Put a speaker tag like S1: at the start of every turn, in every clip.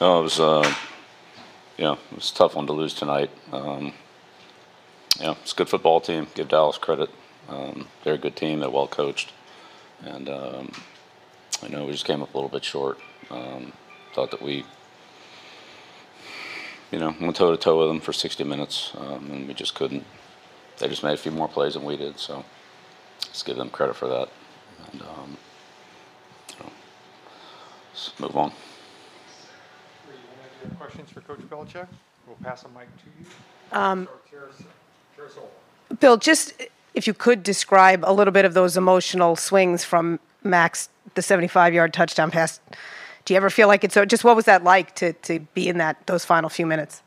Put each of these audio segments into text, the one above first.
S1: Oh, it was, uh, you know, it was a tough one to lose tonight. Um, yeah, it's a good football team. Give Dallas credit. Um, they're a good team. They're well coached, and um, I know we just came up a little bit short. Um, thought that we, you know, went toe to toe with them for 60 minutes, um, and we just couldn't. They just made a few more plays than we did, so let's give them credit for that. And um, so, let's move on.
S2: Questions for Coach Belichick? We'll pass the mic to you.
S3: Um,
S2: Or Chair S- Chair Sol.
S3: Bill, just if you could describe a little bit of those emotional swings from Max, the 75-yard touchdown pass. Do you ever feel like it's so? Just what was that like to to be in that those final few minutes?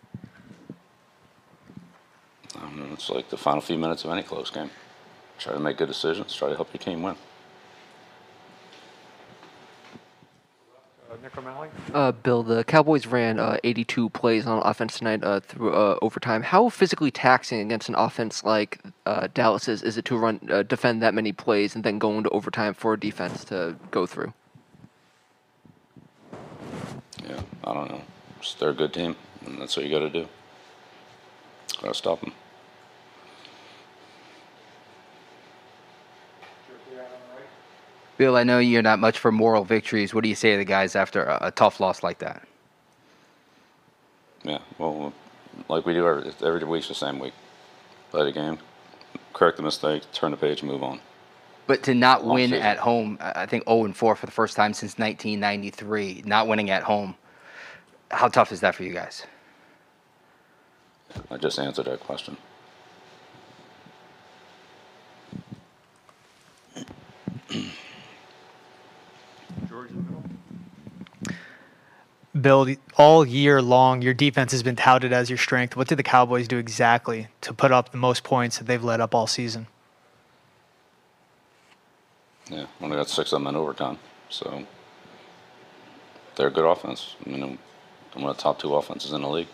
S1: Um, it's like the final few minutes of any close game. Try to make good decisions. Try to help your team win.
S2: Nick O'Malley?
S4: Uh, Bill, the Cowboys ran uh, 82 plays on offense tonight uh, through uh, overtime. How physically taxing against an offense like uh, Dallas is, is it to run uh, defend that many plays and then go into overtime for a defense to go through?
S1: Yeah, I don't know. They're a good team, and that's what you got to do. Got to stop them.
S2: Chair Brianna on the right.
S5: Bill, I know you're not much for moral victories. What do you say to the guys after a, a tough loss like that?
S1: Yeah, well, like we do every every week's the same week. Play the game, correct the mistake, turn the page, move on.
S5: But to not
S1: Long
S5: win
S1: season.
S5: at home, I think 0 and 4 for the first time since 1993, not winning at home. How tough is that for you guys?
S1: I just answered that question.
S2: George in the middle.
S6: Bill, all year long, your defense has been touted as your strength. What did the Cowboys do exactly to put up the most points that they've led up all season?
S1: Yeah, only got six of them in overtime, so they're a good offense. I mean, one of the top two offenses in the league.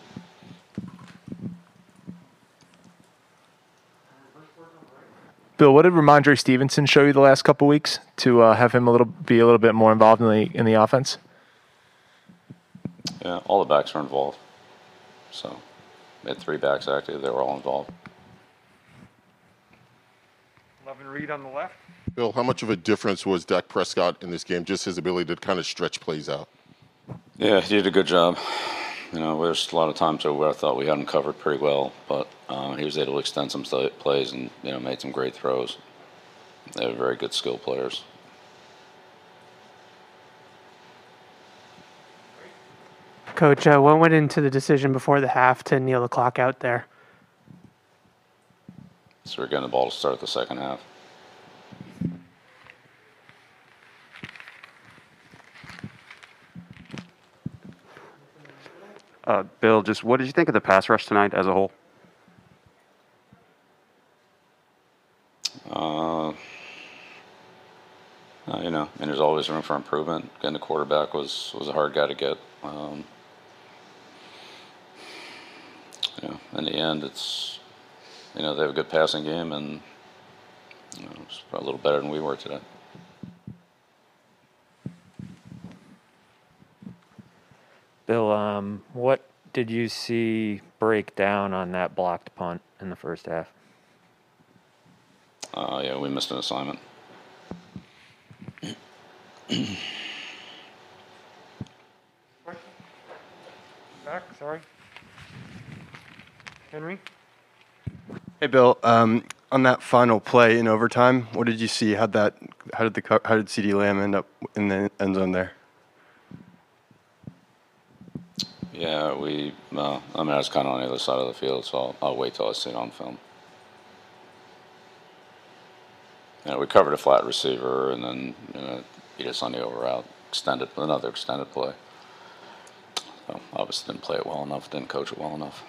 S7: Bill, what did Rhamondre Stevenson show you the last couple weeks to uh, have him a little be a little bit more involved in the in the offense?
S1: Yeah, all the backs are involved. So, we had three backs active. They were all involved.
S2: Levin Reed on the left.
S8: Bill, how much of a difference was Dak Prescott in this game? Just his ability to kind of stretch plays out.
S1: Yeah, he did a good job. You know, there's a lot of times where I thought we had him covered pretty well, but uh, he was able to extend some plays and you know made some great throws. They were very good skill players.
S9: Coach, uh, what went into the decision before the half to kneel the clock out there?
S1: So we're getting the ball to start the second half.
S10: Bill, just what did you think of the pass rush tonight as a whole?
S1: Uh, uh, you know, and there's always room for improvement. Getting the quarterback was was a hard guy to get. Um, you know, in the end, it's you know they have a good passing game, and you know, it's a little better than we were today.
S11: Bill, um, what did you see break down on that blocked punt in the first half?
S1: Uh, yeah, we missed an assignment.
S2: Back, sorry. Henry?
S12: Hey, Bill. Um, on that final play in overtime, what did you see? How that? How did the co- how did CeeDee Lamb end up in the end zone there?
S1: Yeah, we. Uh, I mean, I was kind of on the other side of the field, so I'll, I'll wait till I see it on film. Yeah, we covered a flat receiver, and then you know, beat us on the over route, extended another extended play. So obviously didn't play it well enough, didn't coach it well enough.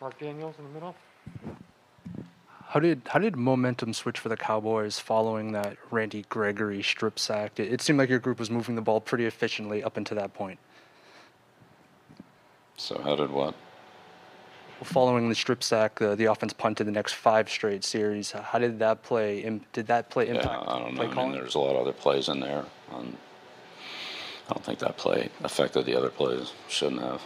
S2: Mark Daniels in the middle.
S13: How did how did momentum switch for the Cowboys following that Randy Gregory strip sack? It, it seemed like your group was moving the ball pretty efficiently up until that point.
S1: So how did what?
S13: Following the strip sack, the, the offense punted the next five straight series. How did that play? im- Did that play impact?
S1: Yeah, I don't know. I mean, there's a lot of other plays in there. Um, I don't think that play affected the other plays. Shouldn't have.